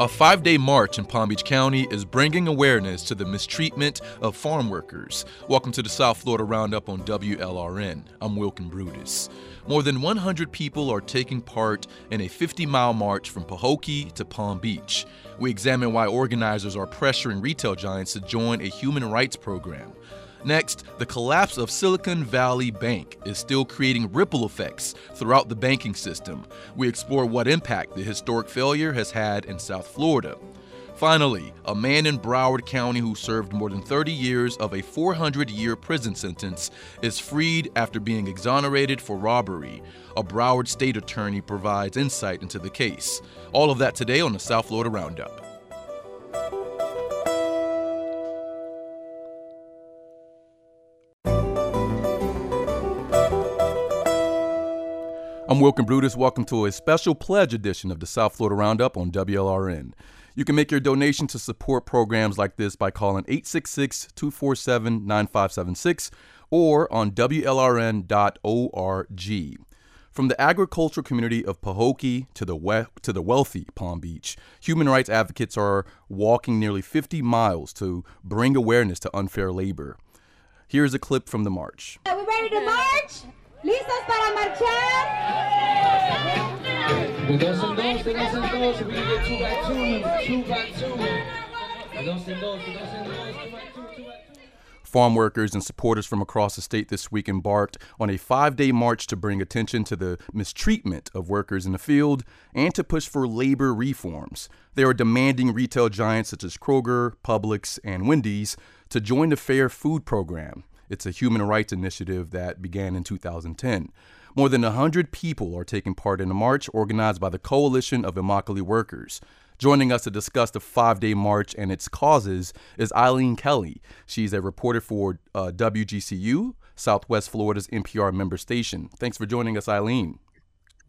A five day march in Palm Beach County is bringing awareness to the mistreatment of farm workers. Welcome to the South Florida Roundup on WLRN. I'm Wilkin Brutus. More than 100 people are taking part in a 50 mile march from Pahokee to Palm Beach. We examine why organizers are pressuring retail giants to join a human rights program. Next, the collapse of Silicon Valley Bank is still creating ripple effects throughout the banking system. We explore what impact the historic failure has had in South Florida. Finally, a man in Broward County who served more than 30 years of a 400 year prison sentence is freed after being exonerated for robbery. A Broward state attorney provides insight into the case. All of that today on the South Florida Roundup. I'm Wilkin Brutus. Welcome to a special pledge edition of the South Florida Roundup on WLRN. You can make your donation to support programs like this by calling 866 247 9576 or on WLRN.org. From the agricultural community of Pahokee to the, we- to the wealthy Palm Beach, human rights advocates are walking nearly 50 miles to bring awareness to unfair labor. Here's a clip from the march. Are we ready to march? ¿Listos para marchar? De dos en dos, de dos en dos, we get two by two, two by two. De dos en dos, de dos en dos, two by two, two by two. Farm workers and supporters from across the state this week embarked on a five day march to bring attention to the mistreatment of workers in the field and to push for labor reforms. They are demanding retail giants such as Kroger, Publix, and Wendy's to join the Fair Food Program. It's a human rights initiative that began in 2010. More than 100 people are taking part in a march organized by the Coalition of Immokalee Workers. Joining us to discuss the five day march and its causes is Eileen Kelly. She's a reporter for uh, WGCU, Southwest Florida's NPR member station. Thanks for joining us, Eileen.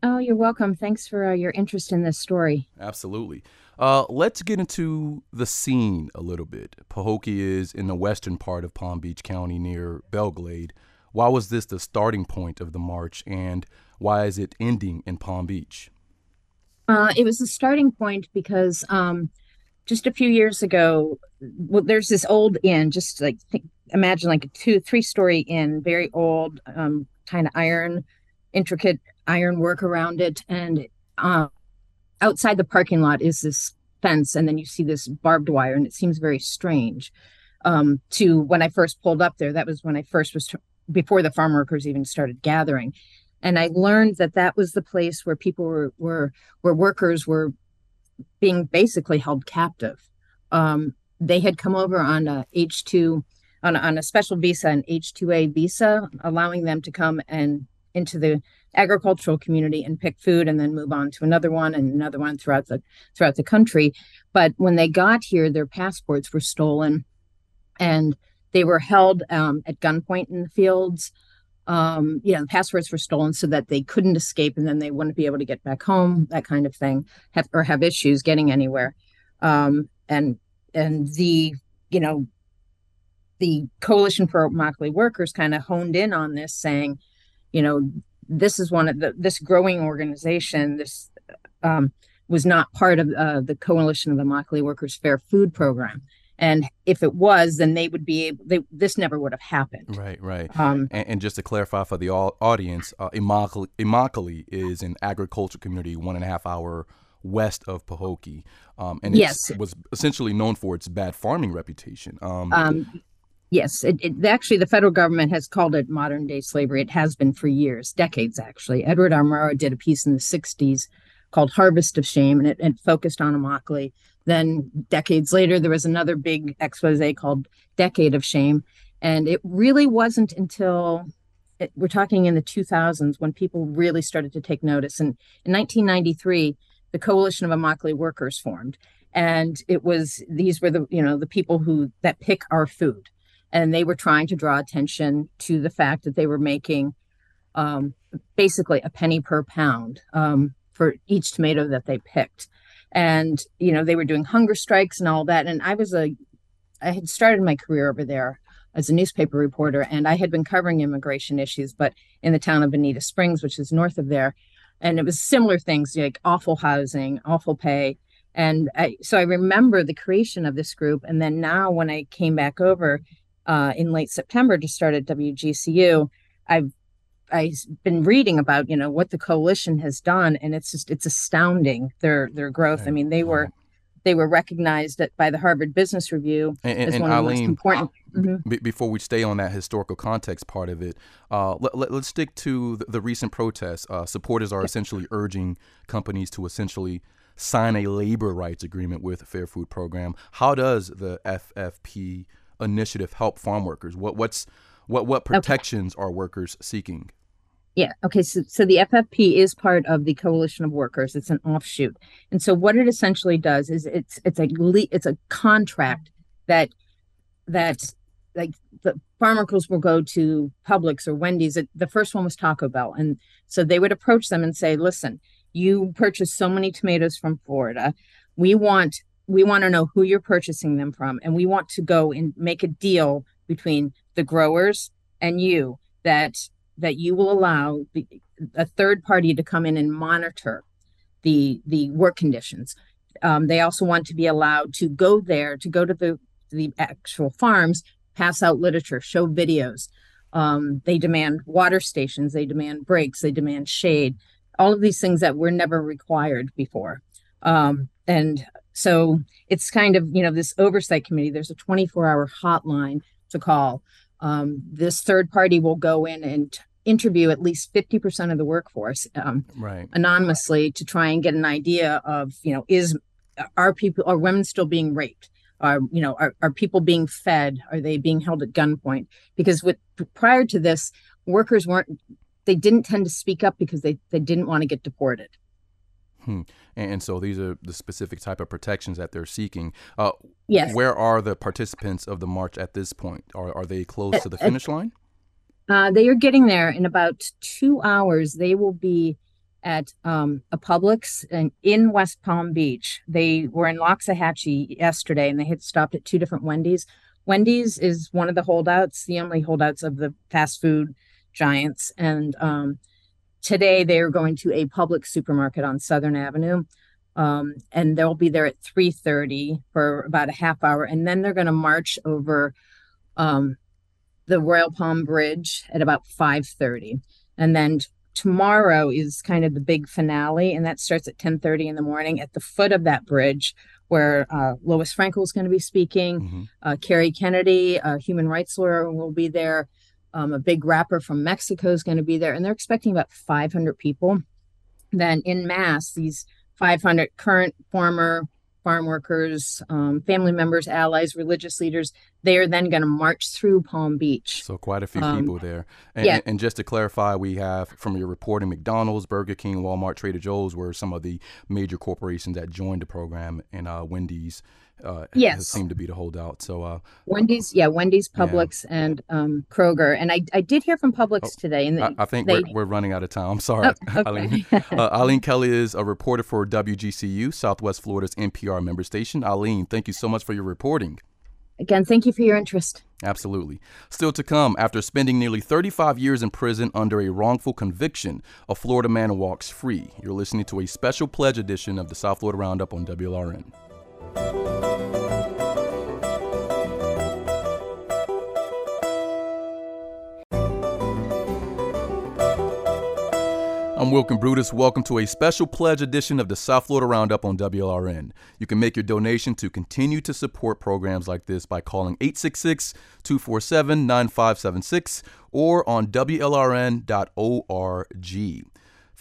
Oh, you're welcome. Thanks for uh, your interest in this story. Absolutely. Uh, let's get into the scene a little bit. Pahokee is in the western part of Palm Beach County near Belle Glade. Why was this the starting point of the march, and why is it ending in Palm Beach? Uh, it was the starting point because um, just a few years ago, well, there's this old inn, just like think, imagine like a two, three story inn, very old, um, kind of iron, intricate iron work around it. And uh, outside the parking lot is this fence, and then you see this barbed wire, and it seems very strange. Um, to when I first pulled up there, that was when I first was, before the farm workers even started gathering and I learned that that was the place where people were were where workers were being basically held captive. Um, they had come over on a H two on, on a special visa, an H two A visa, allowing them to come and into the agricultural community and pick food, and then move on to another one and another one throughout the throughout the country. But when they got here, their passports were stolen, and they were held um, at gunpoint in the fields um, you know, passwords were stolen so that they couldn't escape and then they wouldn't be able to get back home, that kind of thing, have, or have issues getting anywhere. Um, and and the you know the coalition for Immokalee workers kind of honed in on this, saying, you know, this is one of the this growing organization. This um, was not part of uh, the coalition of the Immokalee workers fair food program and if it was then they would be able they, this never would have happened right right um, and, and, just to clarify for the audience uh, Immokalee, Immokalee is an agriculture community one and a half hour west of Pahokee um, and yes. it was essentially known for its bad farming reputation um, um, yes it, it, actually the federal government has called it modern day slavery it has been for years decades actually edward r murrow did a piece in the 60s called harvest of shame and it, it focused on Immokalee then decades later, there was another big expose called Decade of Shame. And it really wasn't until it, we're talking in the 2000s when people really started to take notice. And in 1993, the Coalition of Immokalee Workers formed. And it was these were the you know the people who that pick our food, and they were trying to draw attention to the fact that they were making um, basically a penny per pound um, for each tomato that they picked. And you know they were doing hunger strikes and all that. And i was a i had started my career over there as a newspaper reporter and i had been covering immigration issues but in the town of bonita springs which is north of there. And it was similar things like awful housing awful pay. And I, so I remember the creation of this group. And then now, when I came back over uh, in late September to start at WGCU, I've I've been reading about you know what the coalition has done, and it's just it's astounding their their growth. I mean, they were they were recognized by the Harvard Business Review and, and, as and one Eileen, of the most important. Mm-hmm. b- before we stay on that historical context part of it, uh, let, let, us stick to the, the recent protests. Uh, supporters are essentially urging companies to essentially sign a labor rights agreement with Fair Food Program. How does the FFP initiative help farm workers? What what's what what protections okay. are workers seeking? Yeah. Okay. So, so the FFP is part of the coalition of workers. It's an offshoot, and so what it essentially does is it's it's a it's a contract that that like the farm workers will go to Publix or Wendy's. The first one was Taco Bell, and so they would approach them and say, "Listen, you purchase so many tomatoes from Florida. We want we want to know who you're purchasing them from, and we want to go and make a deal between the growers and you that that you will allow a third party to come in and monitor the the work conditions. Um, they also want to be allowed to go there to go to the the actual farms, pass out literature, show videos. Um, they demand water stations, they demand breaks, they demand shade, all of these things that were never required before. Um, and so it's kind of you know this oversight committee. There's a 24 hour hotline to call. Um, this third party will go in and interview at least 50% of the workforce um, right. anonymously to try and get an idea of you know is are people are women still being raped are you know are, are people being fed are they being held at gunpoint because with prior to this workers weren't they didn't tend to speak up because they they didn't want to get deported Hmm. And so these are the specific type of protections that they're seeking. Uh, yes. Where are the participants of the march at this point? Are, are they close to the finish line? Uh, they are getting there in about two hours. They will be at um, a Publix in, in West Palm Beach. They were in Loxahatchee yesterday and they had stopped at two different Wendy's. Wendy's is one of the holdouts, the only holdouts of the fast food giants. And um, today they are going to a public supermarket on Southern Avenue. Um, and they'll be there at 3.30 for about a half hour. And then they're going to march over um, the Royal Palm Bridge at about 5.30. And then tomorrow is kind of the big finale, and that starts at 10.30 in the morning at the foot of that bridge where uh, Lois Frankel is going to be speaking. Mm-hmm. Uh, Kerry Kennedy, a human rights lawyer, will be there. Um, a big rapper from Mexico is going to be there, and they're expecting about 500 people. Then, in mass, these 500 current, former farm workers, um, family members, allies, religious leaders, they are then going to march through Palm Beach. So, quite a few um, people there. And, yeah. and just to clarify, we have from your reporting McDonald's, Burger King, Walmart, Trader Joe's were some of the major corporations that joined the program, and uh, Wendy's uh, yes. seemed to be the holdout. So uh, Wendy's, yeah, Wendy's, Publix, yeah. and um, Kroger. And I, I did hear from Publix oh, today, and they, I, I think they, we're, we're running out of time. I'm sorry, oh, okay. Eileen. uh, Eileen Kelly is a reporter for WGCU, Southwest Florida's NPR member station. Eileen, thank you so much for your reporting. Again, thank you for your interest. Absolutely. Still to come, after spending nearly 35 years in prison under a wrongful conviction, a Florida man walks free. You're listening to a special pledge edition of the South Florida Roundup on WLRN. I'm Wilkin Brutus. Welcome to a special pledge edition of the South Florida Roundup on WLRN. You can make your donation to continue to support programs like this by calling 866 247 9576 or on WLRN.org.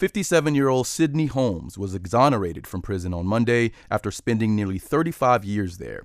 57 year old Sidney Holmes was exonerated from prison on Monday after spending nearly 35 years there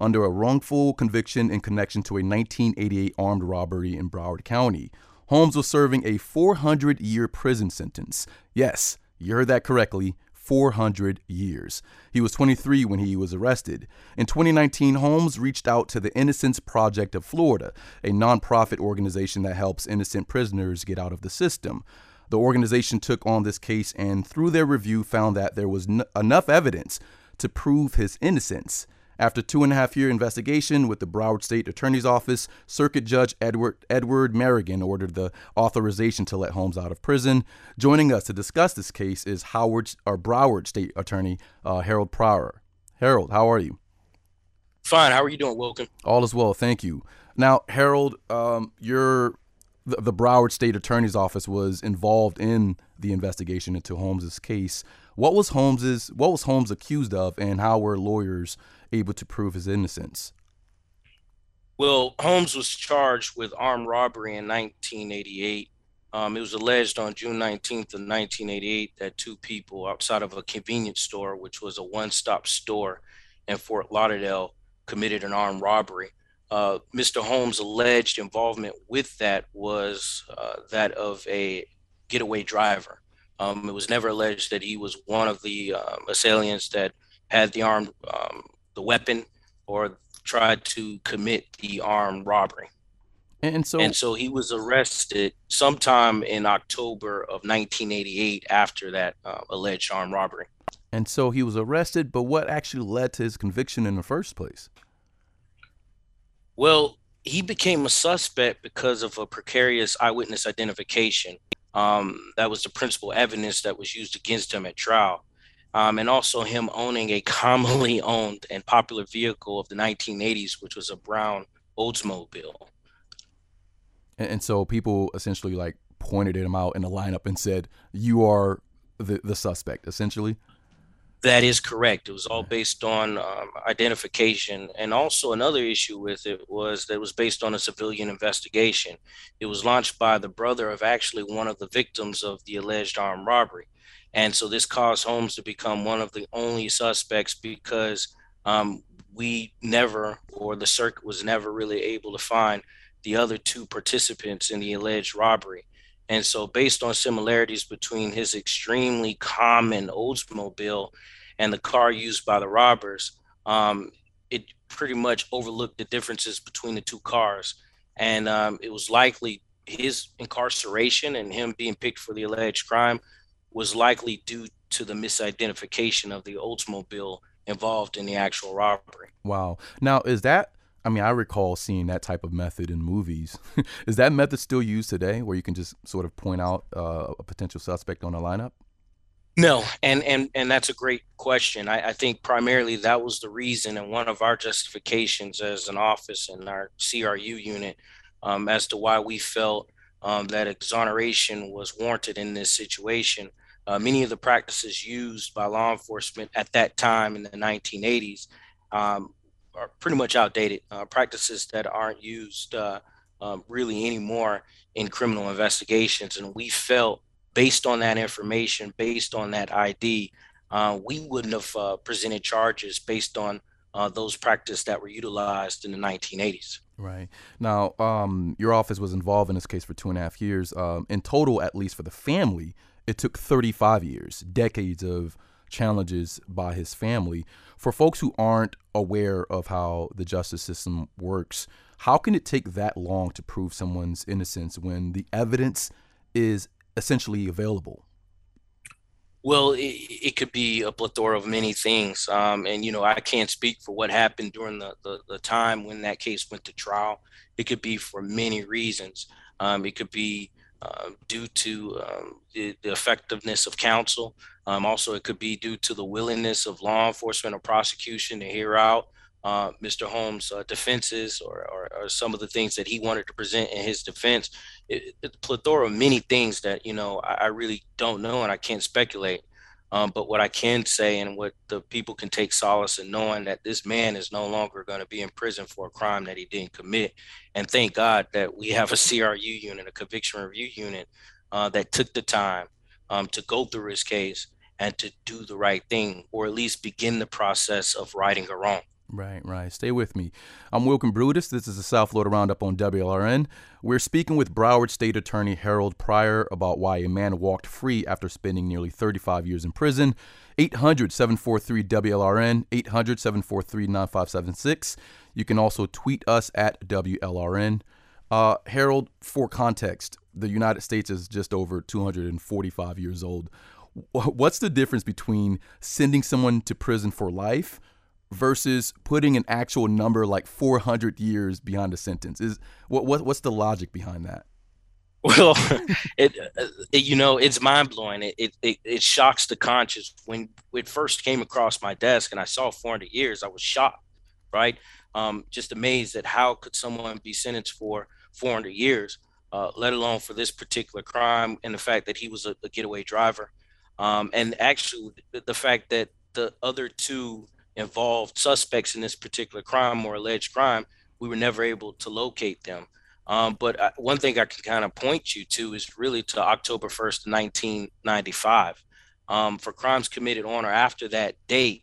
under a wrongful conviction in connection to a 1988 armed robbery in Broward County. Holmes was serving a 400 year prison sentence. Yes, you heard that correctly. 400 years. He was 23 when he was arrested. In 2019, Holmes reached out to the Innocence Project of Florida, a nonprofit organization that helps innocent prisoners get out of the system. The organization took on this case and, through their review, found that there was n- enough evidence to prove his innocence. After two and a half year investigation with the Broward State Attorney's Office, Circuit Judge Edward Edward Merrigan ordered the authorization to let Holmes out of prison. Joining us to discuss this case is Howard or Broward State Attorney uh, Harold Pryor. Harold, how are you? Fine. How are you doing, Wilkin? All is well, thank you. Now, Harold, um, your the, the Broward State Attorney's Office was involved in the investigation into Holmes's case. What was Holmes's what was Holmes accused of, and how were lawyers able to prove his innocence? Well, Holmes was charged with armed robbery in 1988. Um, it was alleged on June 19th of 1988 that two people outside of a convenience store, which was a one-stop store in Fort Lauderdale, committed an armed robbery. Uh, Mr. Holmes' alleged involvement with that was uh, that of a getaway driver. Um, it was never alleged that he was one of the um, assailants that had the armed um, the weapon or tried to commit the armed robbery. And so, and so he was arrested sometime in October of 1988 after that uh, alleged armed robbery. And so he was arrested, but what actually led to his conviction in the first place? Well, he became a suspect because of a precarious eyewitness identification. Um, that was the principal evidence that was used against him at trial. Um, and also him owning a commonly owned and popular vehicle of the 1980s, which was a brown Oldsmobile. And, and so people essentially like pointed at him out in a lineup and said, "You are the the suspect," essentially. That is correct. It was all based on um, identification. And also, another issue with it was that it was based on a civilian investigation. It was launched by the brother of actually one of the victims of the alleged armed robbery. And so, this caused Holmes to become one of the only suspects because um, we never, or the circuit was never really able to find the other two participants in the alleged robbery. And so, based on similarities between his extremely common Oldsmobile and the car used by the robbers, um, it pretty much overlooked the differences between the two cars. And um, it was likely his incarceration and him being picked for the alleged crime was likely due to the misidentification of the Oldsmobile involved in the actual robbery. Wow. Now, is that I mean, I recall seeing that type of method in movies. Is that method still used today, where you can just sort of point out uh, a potential suspect on a lineup? No, and and and that's a great question. I, I, think primarily that was the reason, and one of our justifications as an office and our CRU unit um, as to why we felt um, that exoneration was warranted in this situation. Uh, many of the practices used by law enforcement at that time in the 1980s um, are pretty much outdated uh, practices that aren't used uh, um, really anymore in criminal investigations. And we felt, based on that information, based on that ID, uh, we wouldn't have uh, presented charges based on uh, those practices that were utilized in the 1980s. Right. Now, um, your office was involved in this case for two and a half years. Um, in total, at least for the family, it took 35 years, decades of challenges by his family. For folks who aren't aware of how the justice system works, how can it take that long to prove someone's innocence when the evidence is essentially available? Well, it, it could be a plethora of many things. Um, and, you know, I can't speak for what happened during the, the, the, time when that case went to trial. It could be for many reasons. Um, it could be uh, due to um, the, the, effectiveness of counsel. Um, also, it could be due to the willingness of law enforcement or prosecution to hear out uh, Mr. Holmes' uh, defenses or, or, or, some of the things that he wanted to present in his defense. It, plethora of many things that you know I, I really don't know and I can't speculate. Um, but what I can say and what the people can take solace in knowing that this man is no longer going to be in prison for a crime that he didn't commit. And thank God that we have a CRU unit, a conviction review unit, uh, that took the time um, to go through his case and to do the right thing, or at least begin the process of righting a wrong. Right, right. Stay with me. I'm Wilkin Brutus. This is the South Florida Roundup on WLRN. We're speaking with Broward State Attorney Harold Pryor about why a man walked free after spending nearly 35 years in prison. 800 743 WLRN, 800 743 9576. You can also tweet us at WLRN. Uh, Harold, for context, the United States is just over 245 years old. What's the difference between sending someone to prison for life? Versus putting an actual number like 400 years behind a sentence is what, what what's the logic behind that Well, it, it, you know it's mind blowing. It, it, it it shocks the conscience When it first came across my desk and I saw 400 years, I was shocked, right? Um, just amazed at how could someone be sentenced for 400 years, uh, let alone for this particular crime, and the fact that he was a, a getaway driver, um, and actually the, the fact that the other two involved suspects in this particular crime or alleged crime, we were never able to locate them. Um, but one thing I can kind of point you to is really to October 1st, 1995. Um, for crimes committed on or after that date,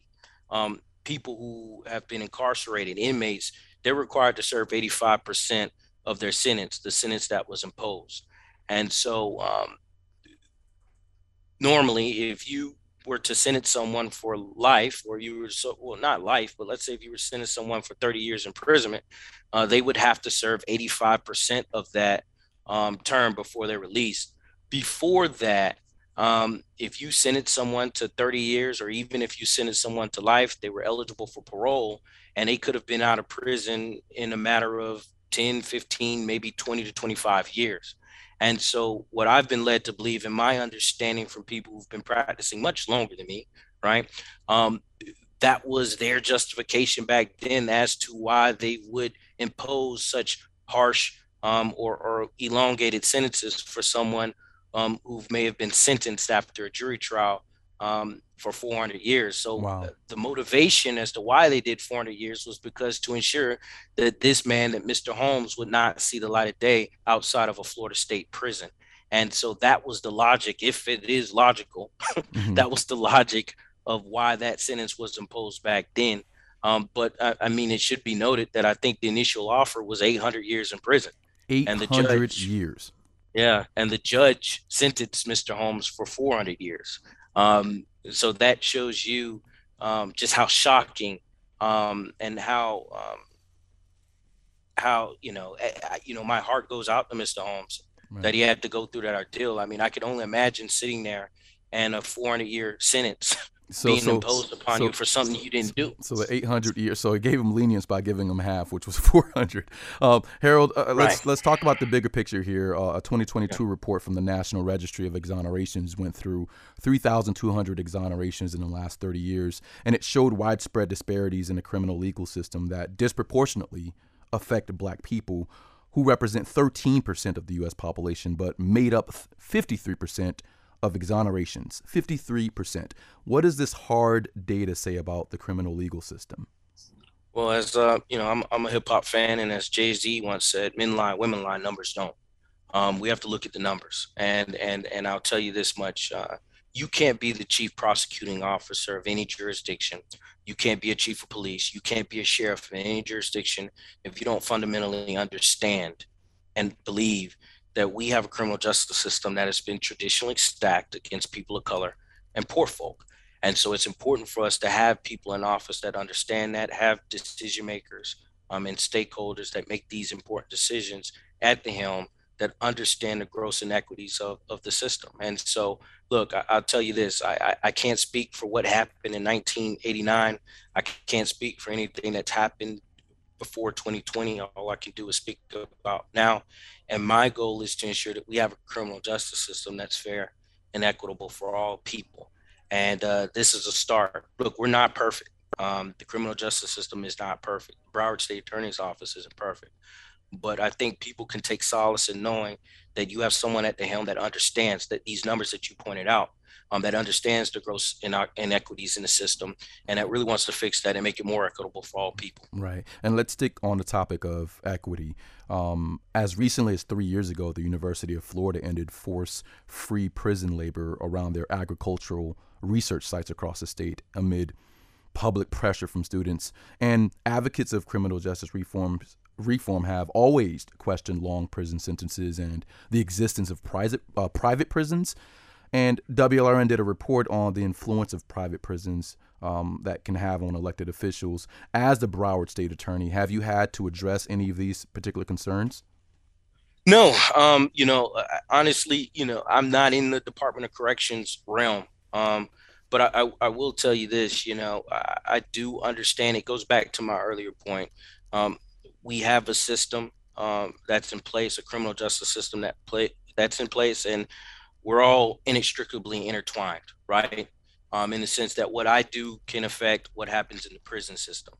um, people who have been incarcerated, inmates, they're required to serve 85% of their sentence, the sentence that was imposed. And so, um, normally, if you were to sentence someone for life, or you were so well, not life, but let's say if you were sentence someone for 30 years imprisonment, uh, they would have to serve 85% of that um, term before they're released. Before that, um, if you sentence someone to 30 years, or even if you sentence someone to life, they were eligible for parole and they could have been out of prison in a matter of 10, 15, maybe 20 to 25 years. And so, what I've been led to believe, in my understanding from people who've been practicing much longer than me, right? Um, that was their justification back then as to why they would impose such harsh um, or, or, elongated sentences for someone um, who may have been sentenced after a jury trial um, for 400 years. So wow. the motivation as to why they did 400 years was because to ensure that this man, that Mr. Holmes, would not see the light of day outside of a Florida state prison. And so that was the logic, if it is logical, mm-hmm. that was the logic of why that sentence was imposed back then. Um, but I, I, mean, it should be noted that I think the initial offer was 800 years in prison. 800 and the judge, years. Yeah, and the judge sentenced Mr. Holmes for 400 years. Um, so that shows you um, just how shocking um, and how um, how you know I, you know my heart goes out to Mr. Holmes right. that he had to go through that ordeal. I mean, I could only imagine sitting there and a 400 year sentence so, being so, imposed upon so, you for something you didn't do. So the 800 years. So it gave him lenience by giving him half, which was 400. Um, Harold, uh, let's let's talk about the bigger picture here. Uh, a 2022 yeah. report from the National Registry of Exonerations went through 3,200 exonerations in the last 30 years, and it showed widespread disparities in the criminal legal system that disproportionately affect Black people. Who represent 13% of the U.S. population, but made up 53% of exonerations, 53%. What does this hard data say about the criminal legal system? Well, as uh, you know, I'm, I'm a hip hop fan, and as Jay Z once said, "Men lie, women lie, numbers don't." Um, we have to look at the numbers, and and and I'll tell you this much: uh, you can't be the chief prosecuting officer of any jurisdiction. You can't be a chief of police. You can't be a sheriff in any jurisdiction if you don't fundamentally understand and believe that we have a criminal justice system that has been traditionally stacked against people of color and poor folk. And so it's important for us to have people in office that understand that, have decision makers um, and stakeholders that make these important decisions at the helm that understand the gross inequities of, of the system. And so, look, I, will tell you this I, I, I, can't speak for what happened in 1989. I can't speak for anything that's happened before 2020. All I can do is speak about now. And my goal is to ensure that we have a criminal justice system that's fair and equitable for all people. And uh, this is a start. Look, we're not perfect. Um, the criminal justice system is not perfect. Broward State Attorney's Office isn't perfect. But I think people can take solace in knowing that you have someone at the helm that understands that these numbers that you pointed out um, that understands the gross inequities in the system and that really wants to fix that and make it more equitable for all people. Right. And let's stick on the topic of equity. Um, as recently as three years ago, the University of Florida ended force free prison labor around their agricultural research sites across the state amid public pressure from students and advocates of criminal justice reforms reform have always questioned long prison sentences and the existence of private uh, private prisons and WLRN did a report on the influence of private prisons um, that can have on elected officials. As the Broward State Attorney, have you had to address any of these particular concerns? No, um, you know, honestly, you know, I'm not in the Department of Corrections realm. Um, but I, I, I, will tell you this, you know, I, I, do understand. It goes back to my earlier point. Um, we have a system um, that's in place, a criminal justice system that play that's in place, and we're all inextricably intertwined, right? Um, in the sense that what I do can affect what happens in the prison system.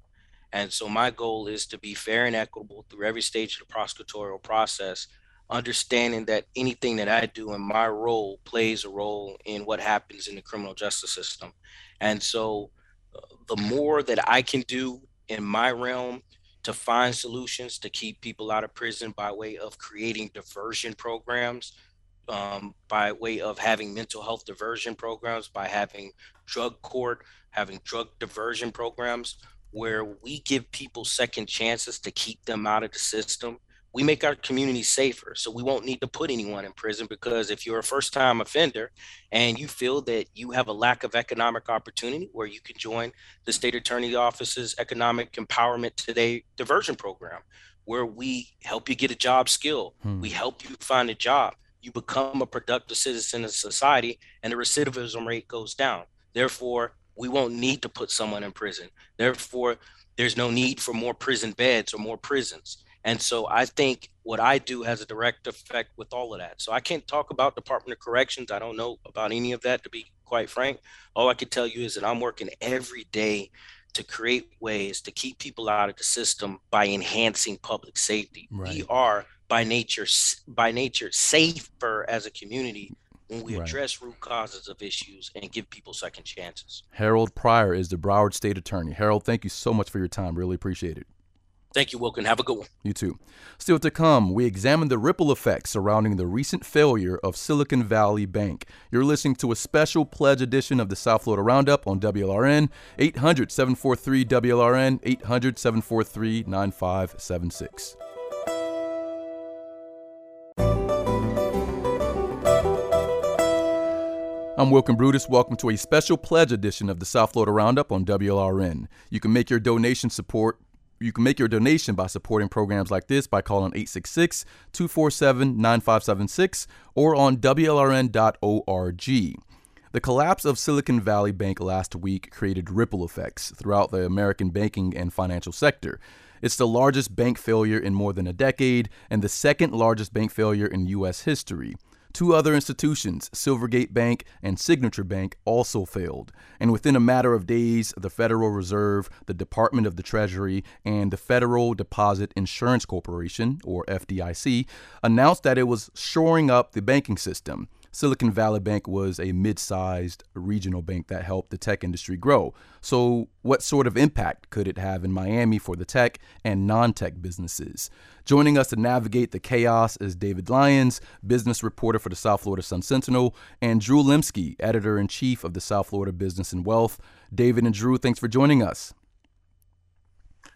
And so my goal is to be fair and equitable through every stage of the prosecutorial process, understanding that anything that I do in my role plays a role in what happens in the criminal justice system. And so uh, the more that I can do in my realm to find solutions to keep people out of prison by way of creating diversion programs, um, by way of having mental health diversion programs, by having drug court, having drug diversion programs, where we give people second chances to keep them out of the system we make our community safer so we won't need to put anyone in prison because if you're a first time offender and you feel that you have a lack of economic opportunity where you can join the state attorney office's economic empowerment today diversion program where we help you get a job skill hmm. we help you find a job you become a productive citizen of society and the recidivism rate goes down therefore we won't need to put someone in prison therefore there's no need for more prison beds or more prisons and so I think what I do has a direct effect with all of that. So I can't talk about Department of Corrections. I don't know about any of that, to be quite frank. All I can tell you is that I'm working every day to create ways to keep people out of the system by enhancing public safety. Right. We are by nature by nature safer as a community when we right. address root causes of issues and give people second chances. Harold Pryor is the Broward State Attorney. Harold, thank you so much for your time. Really appreciate it. Thank you, Wilkin. Have a good one. You too. Still to come, we examine the ripple effects surrounding the recent failure of Silicon Valley Bank. You're listening to a special pledge edition of the South Florida Roundup on WLRN, 800 743 WLRN, 800 743 9576. I'm Wilkin Brutus. Welcome to a special pledge edition of the South Florida Roundup on WLRN. You can make your donation support you can make your donation by supporting programs like this by calling 866 247 9576 or on WLRN.org. The collapse of Silicon Valley Bank last week created ripple effects throughout the American banking and financial sector. It's the largest bank failure in more than a decade and the second largest bank failure in U.S. history. Two other institutions, Silvergate Bank and Signature Bank, also failed. And within a matter of days, the Federal Reserve, the Department of the Treasury, and the Federal Deposit Insurance Corporation, or FDIC, announced that it was shoring up the banking system. Silicon Valley Bank was a mid sized regional bank that helped the tech industry grow. So, what sort of impact could it have in Miami for the tech and non tech businesses? Joining us to navigate the chaos is David Lyons, business reporter for the South Florida Sun Sentinel, and Drew Limsky, editor in chief of the South Florida Business and Wealth. David and Drew, thanks for joining us.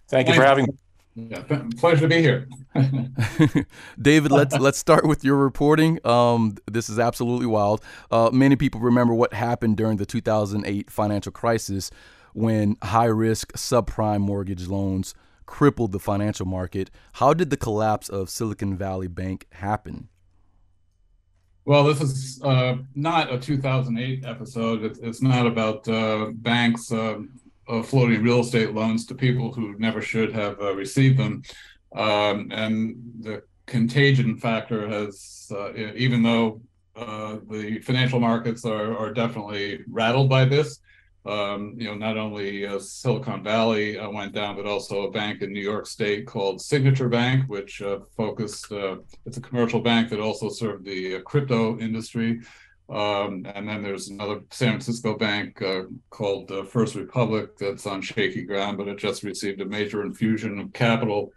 Thank you for having me. Yeah, pleasure to be here. David, let's let's start with your reporting. Um, this is absolutely wild. Uh, many people remember what happened during the 2008 financial crisis when high risk subprime mortgage loans crippled the financial market. How did the collapse of Silicon Valley Bank happen? Well, this is uh, not a 2008 episode. It's, it's not about uh, banks uh, floating real estate loans to people who never should have uh, received them. Um, and the contagion factor has, uh, even though uh, the financial markets are, are definitely rattled by this, um, you know, not only uh, Silicon Valley uh, went down, but also a bank in New York State called Signature Bank, which focused, it's a commercial bank that also served the crypto industry. Um, and then there's another San Francisco bank uh, called uh, First Republic that's on shaky ground, but it just received a major infusion of capital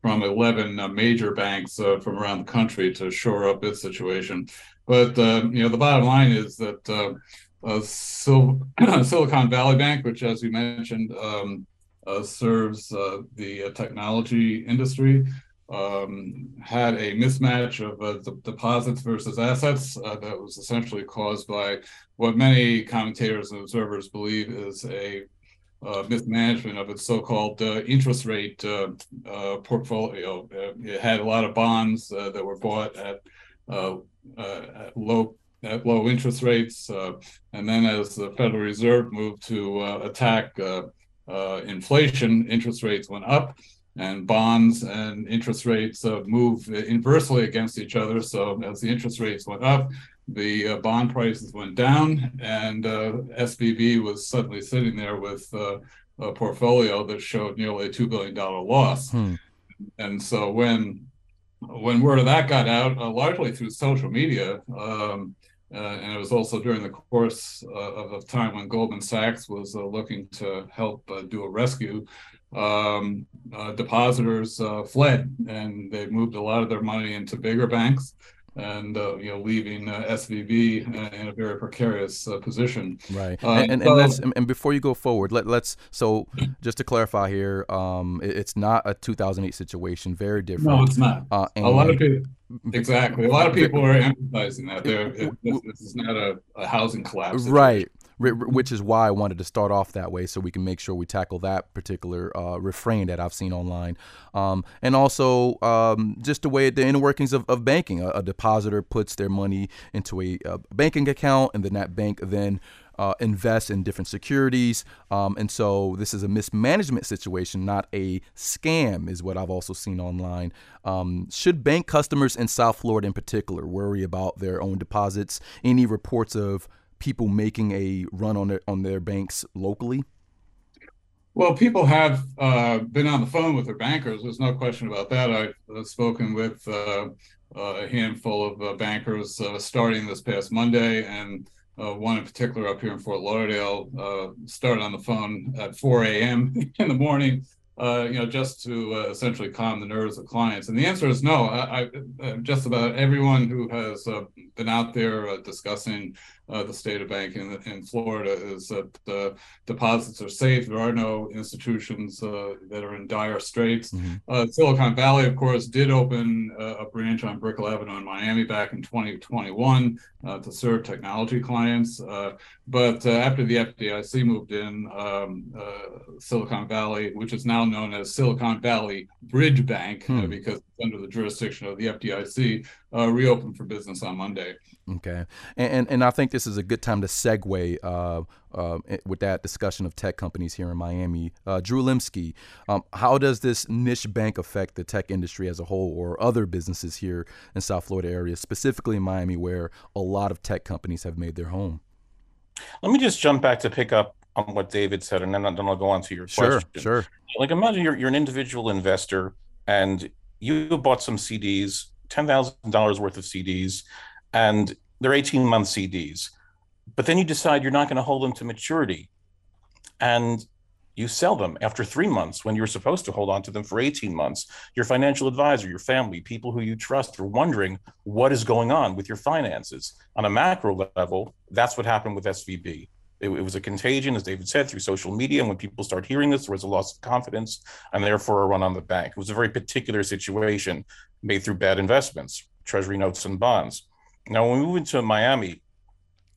from 11 uh, major banks uh, from around the country to shore up its situation. But uh, you know, the bottom line is that uh, Sil- Silicon Valley Bank, which, as you mentioned, um, serves the technology industry, um, had a mismatch of uh, deposits versus assets uh, that was essentially caused by what many commentators and observers believe is a uh, mismanagement of its so-called uh, interest rate uh, uh, portfolio. it had a lot of bonds that were bought at, at low at low interest rates, and then as the Federal Reserve moved to attack inflation, interest rates went up and bonds and interest rates uh, move inversely against each other. So as the interest rates went up, the uh, bond prices went down, and uh, SVB was suddenly sitting there with uh, a portfolio that showed nearly a two billion dollar loss. Hmm. And so when when word of that got out, uh, largely through social media, um, uh, and it was also during the course uh, of a time when Goldman Sachs was looking to help do a rescue. Um, depositors fled, and they moved a lot of their money into bigger banks and uh, you know leaving uh, SVB in a very precarious uh, position. Right. Uh, and, and, and, let's and before you go forward, let let's so just to clarify here, um, it, it's not a 2008 situation. Very different. No, it's not. Uh, a lot of people. Exactly. A lot of people are emphasizing that. There, this, this is not a, a housing collapse. Situation. Right which is why I wanted to start off that way so we can make sure we tackle that particular uh, refrain that I've seen online. Um, and also um, just the way the inner workings of, of banking. A, a, depositor puts their money into a, a, banking account, and then that bank then uh, invests in different securities. Um, and so this is a mismanagement situation, not a scam, is what I've also seen online. Um, should bank customers in South Florida in particular worry about their own deposits? Any reports of people making a run on their on their banks locally? Well, people have uh, been on the phone with their bankers. There's no question about that. I've uh, spoken with uh, uh a handful of uh, bankers uh, starting this past Monday, and one in particular up here in Fort Lauderdale started on the phone at 4 a.m. in the morning uh, you know, just to uh, essentially calm the nerves of clients? And the answer is no. I, I uh, just about everyone who has uh, been out there uh, discussing uh, the state of banking in, in Florida is that the deposits are safe. There are no institutions that are in dire straits. Mm-hmm. Silicon Valley, of course, did open a branch on Brickell Avenue in Miami back in 2021 to serve technology clients. but after the FDIC moved in, um, Silicon Valley, which is now known as Silicon Valley Bridge Bank, hmm. because it's under the jurisdiction of the FDIC, reopened for business on Monday. Okay, and, and, and I think this is a good time to segue uh, uh, with that discussion of tech companies here in Miami. Uh, Drew Limsky, um, how does this niche bank affect the tech industry as a whole, or other businesses here in South Florida area, specifically in Miami, where a lot of tech companies have made their home? Let me just jump back to pick up on what David said, and then, then I'll go on to your question. sure, question. Sure, Like imagine you're you're an individual investor and you bought some CDs, ten thousand dollars worth of CDs and they're 18 month CDs. But then you decide you're not going to hold them to maturity. And you sell them after three months when you're supposed to hold on to them for 18 months. Your financial advisor, your family, people who you trust are wondering what is going on with your finances. On a macro level, that's what happened with SVB. It, it, was a contagion, as David said, through social media. And when people start hearing this, there was a loss of confidence and therefore a run on the bank. It was a very particular situation made through bad investments, treasury notes and bonds. Now, when we move into Miami,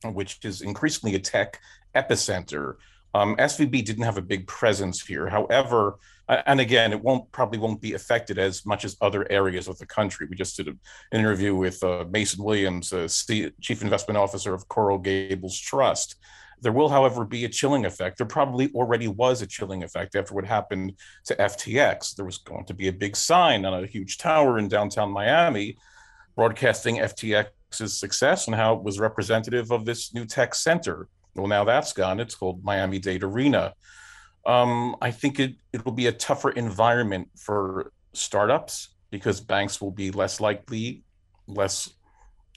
which is increasingly a tech epicenter, um, SVB didn't have a big presence here. However, and again, it won't probably won't be affected as much as other areas of the country. We just did an interview with uh, Mason Williams, uh, Chief Investment Officer of Coral Gables Trust. There will, however, be a chilling effect. There probably already was a chilling effect after what happened to FTX. There was going to be a big sign on a huge tower in downtown Miami broadcasting FTX's success and how it was representative of this new tech center. Well, now that's gone. It's called Miami Dade Arena. Um, I think it it will be a tougher environment for startups because banks will be less likely, less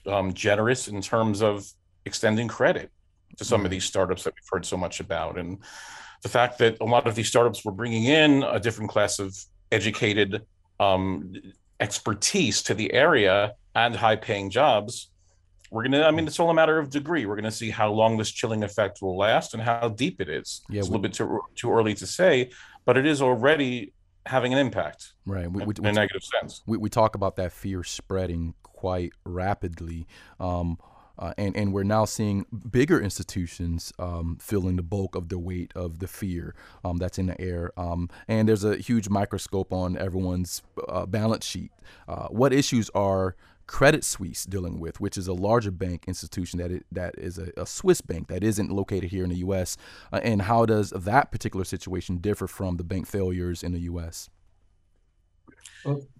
um, generous in terms of extending credit to some of these startups that we've heard so much about, and the fact that a lot of these startups were bringing in a different class of educated um, expertise to the area and high paying jobs we're gonna i mean it's all a matter of degree. We're gonna see how long this chilling effect will last and how deep it is. Yeah, it's we, a little bit too, too early to say but it is already having an impact right. We, we, in a negative sense. we, we talk about that fear spreading quite rapidly. Um, uh, and and we're now seeing bigger institutions um, the bulk of the weight of the fear um, that's in the air. Um, and there's a huge microscope on everyone's uh, balance sheet. Uh, what issues are Credit Suisse dealing with, which is a larger bank institution that it, that is a, a, Swiss bank that isn't located here in the U.S. Uh, and how does that particular situation differ from the bank failures in the U.S.?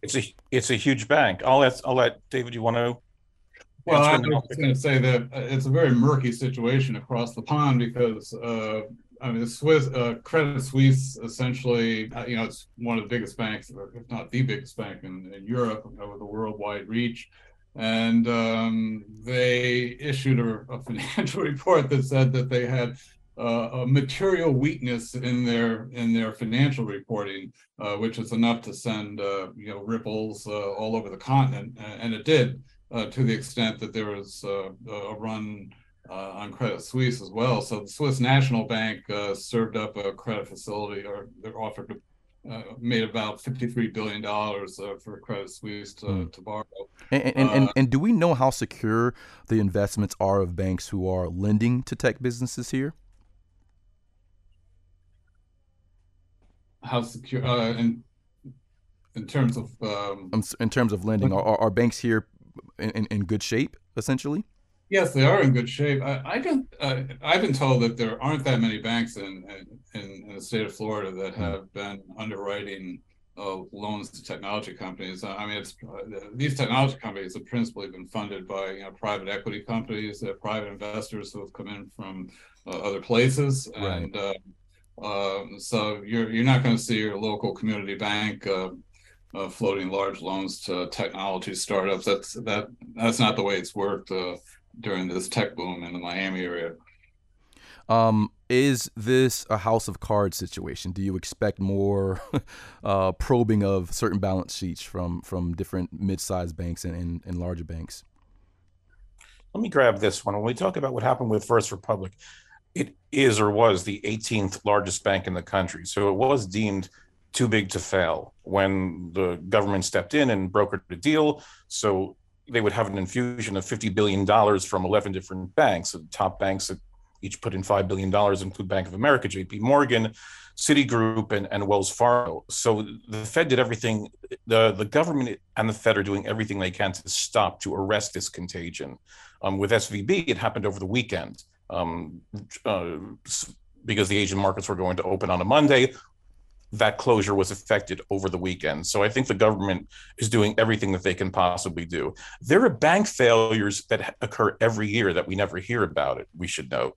it's a it's a huge bank. I'll let I'll let David. You want to? Well, I was going to say that uh, it's a very murky situation across the pond because uh, I mean, the Swiss uh, Credit Suisse essentially, uh, you know, it's one of the biggest banks, if not the biggest bank in, in Europe with a worldwide reach. And um, they issued a, a, financial report that said that they had uh, a material weakness in their in their financial reporting, uh, which is enough to send uh, you know ripples all over the continent, and it did uh, to the extent that there was uh, a run uh, on Credit Suisse as well. So the Swiss National Bank uh, served up a credit facility or they offered uh, made about $53 billion uh, for Credit Suisse to, mm. to borrow. And, and, and, and, do we know how secure the investments are of banks who are lending to tech businesses here? How secure? in, in terms of um in terms of lending, are, are banks here in, in good shape, essentially? Yes, they are in good shape. I, I don't. Uh, I've been told that there aren't that many banks in in, in the state of Florida that hmm. have been underwriting uh, loans to technology companies. I mean, it's uh, these technology companies have principally been funded by you know private equity companies, uh, private investors who have come in from uh, other places, and uh, um, so you're you're not going to see your local community bank uh, uh, floating large loans to technology startups. That's that that's not the way it's worked uh, during this tech boom in the Miami area. Um, is this a house of cards situation? Do you expect more uh, probing of certain balance sheets from from different mid-sized banks and, and, and larger banks? Let me grab this one. When we talk about what happened with First Republic, it is or was the 18th largest bank in the country. So it was deemed too big to fail when the government stepped in and brokered a deal. So they would have an infusion of $50 billion from 11 different banks, the top banks that each put in $5 billion include Bank of America, JP Morgan, Citigroup, and, and Wells Fargo. So the Fed did everything, the, the government and the Fed are doing everything they can to stop, to arrest this contagion. Um, with SVB, it happened over the weekend. Um, uh, because the Asian markets were going to open on a Monday that closure was affected over the weekend. So I think the government is doing everything that they can possibly do. There are bank failures that occur every year that we never hear about it. We should note.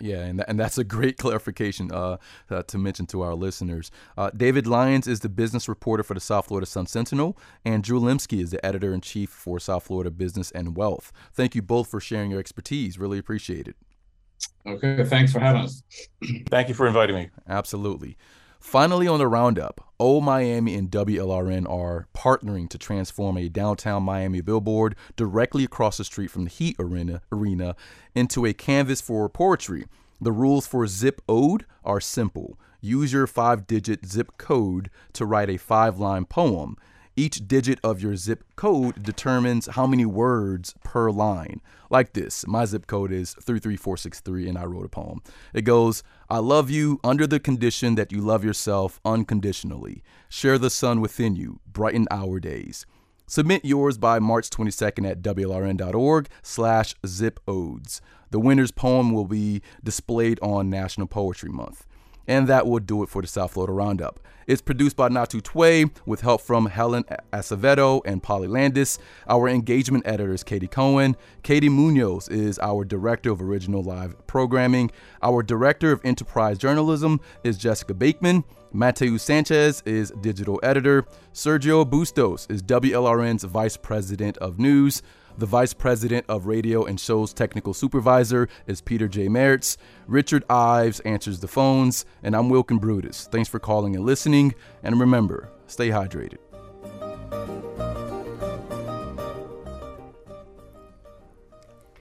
Yeah, and, and that's a great clarification uh, uh, to mention to our listeners. Uh, David Lyons is the business reporter for the South Florida Sun Sentinel, and Drew Limsky is the editor in chief for South Florida Business and Wealth. Thank you both for sharing your expertise. Really appreciate it. Okay, thanks for having us. Thank you for inviting me. Absolutely. Finally, on the roundup, O, Miami and WLRN are partnering to transform a downtown Miami billboard directly across the street from the Heat Arena, arena into a canvas for poetry. The rules for Zip Ode are simple. Use your five digit zip code to write a five line poem. Each digit of your zip code determines how many words per line. Like this my zip code is 33463, and I wrote a poem. It goes, I love you under the condition that you love yourself unconditionally. Share the sun within you, brighten our days. Submit yours by March 22nd at WLRN.org slash zipodes. The winner's poem will be displayed on National Poetry Month. And that will do it for the South Florida Roundup. It's produced by Natu Tway with help from Helen Acevedo and Polly Landis. Our engagement editor is Katie Cohen. Katie Munoz is our director of original live programming. Our director of enterprise journalism is Jessica Bakeman. Mateo Sanchez is digital editor. Sergio Bustos is WLRN's vice president of news. The Vice President of Radio and Show's Technical Supervisor is Peter J. Mertz. Richard Ives answers the phones, and I'm Wilkine Brutus. Thanks for calling and listening, and remember, stay hydrated.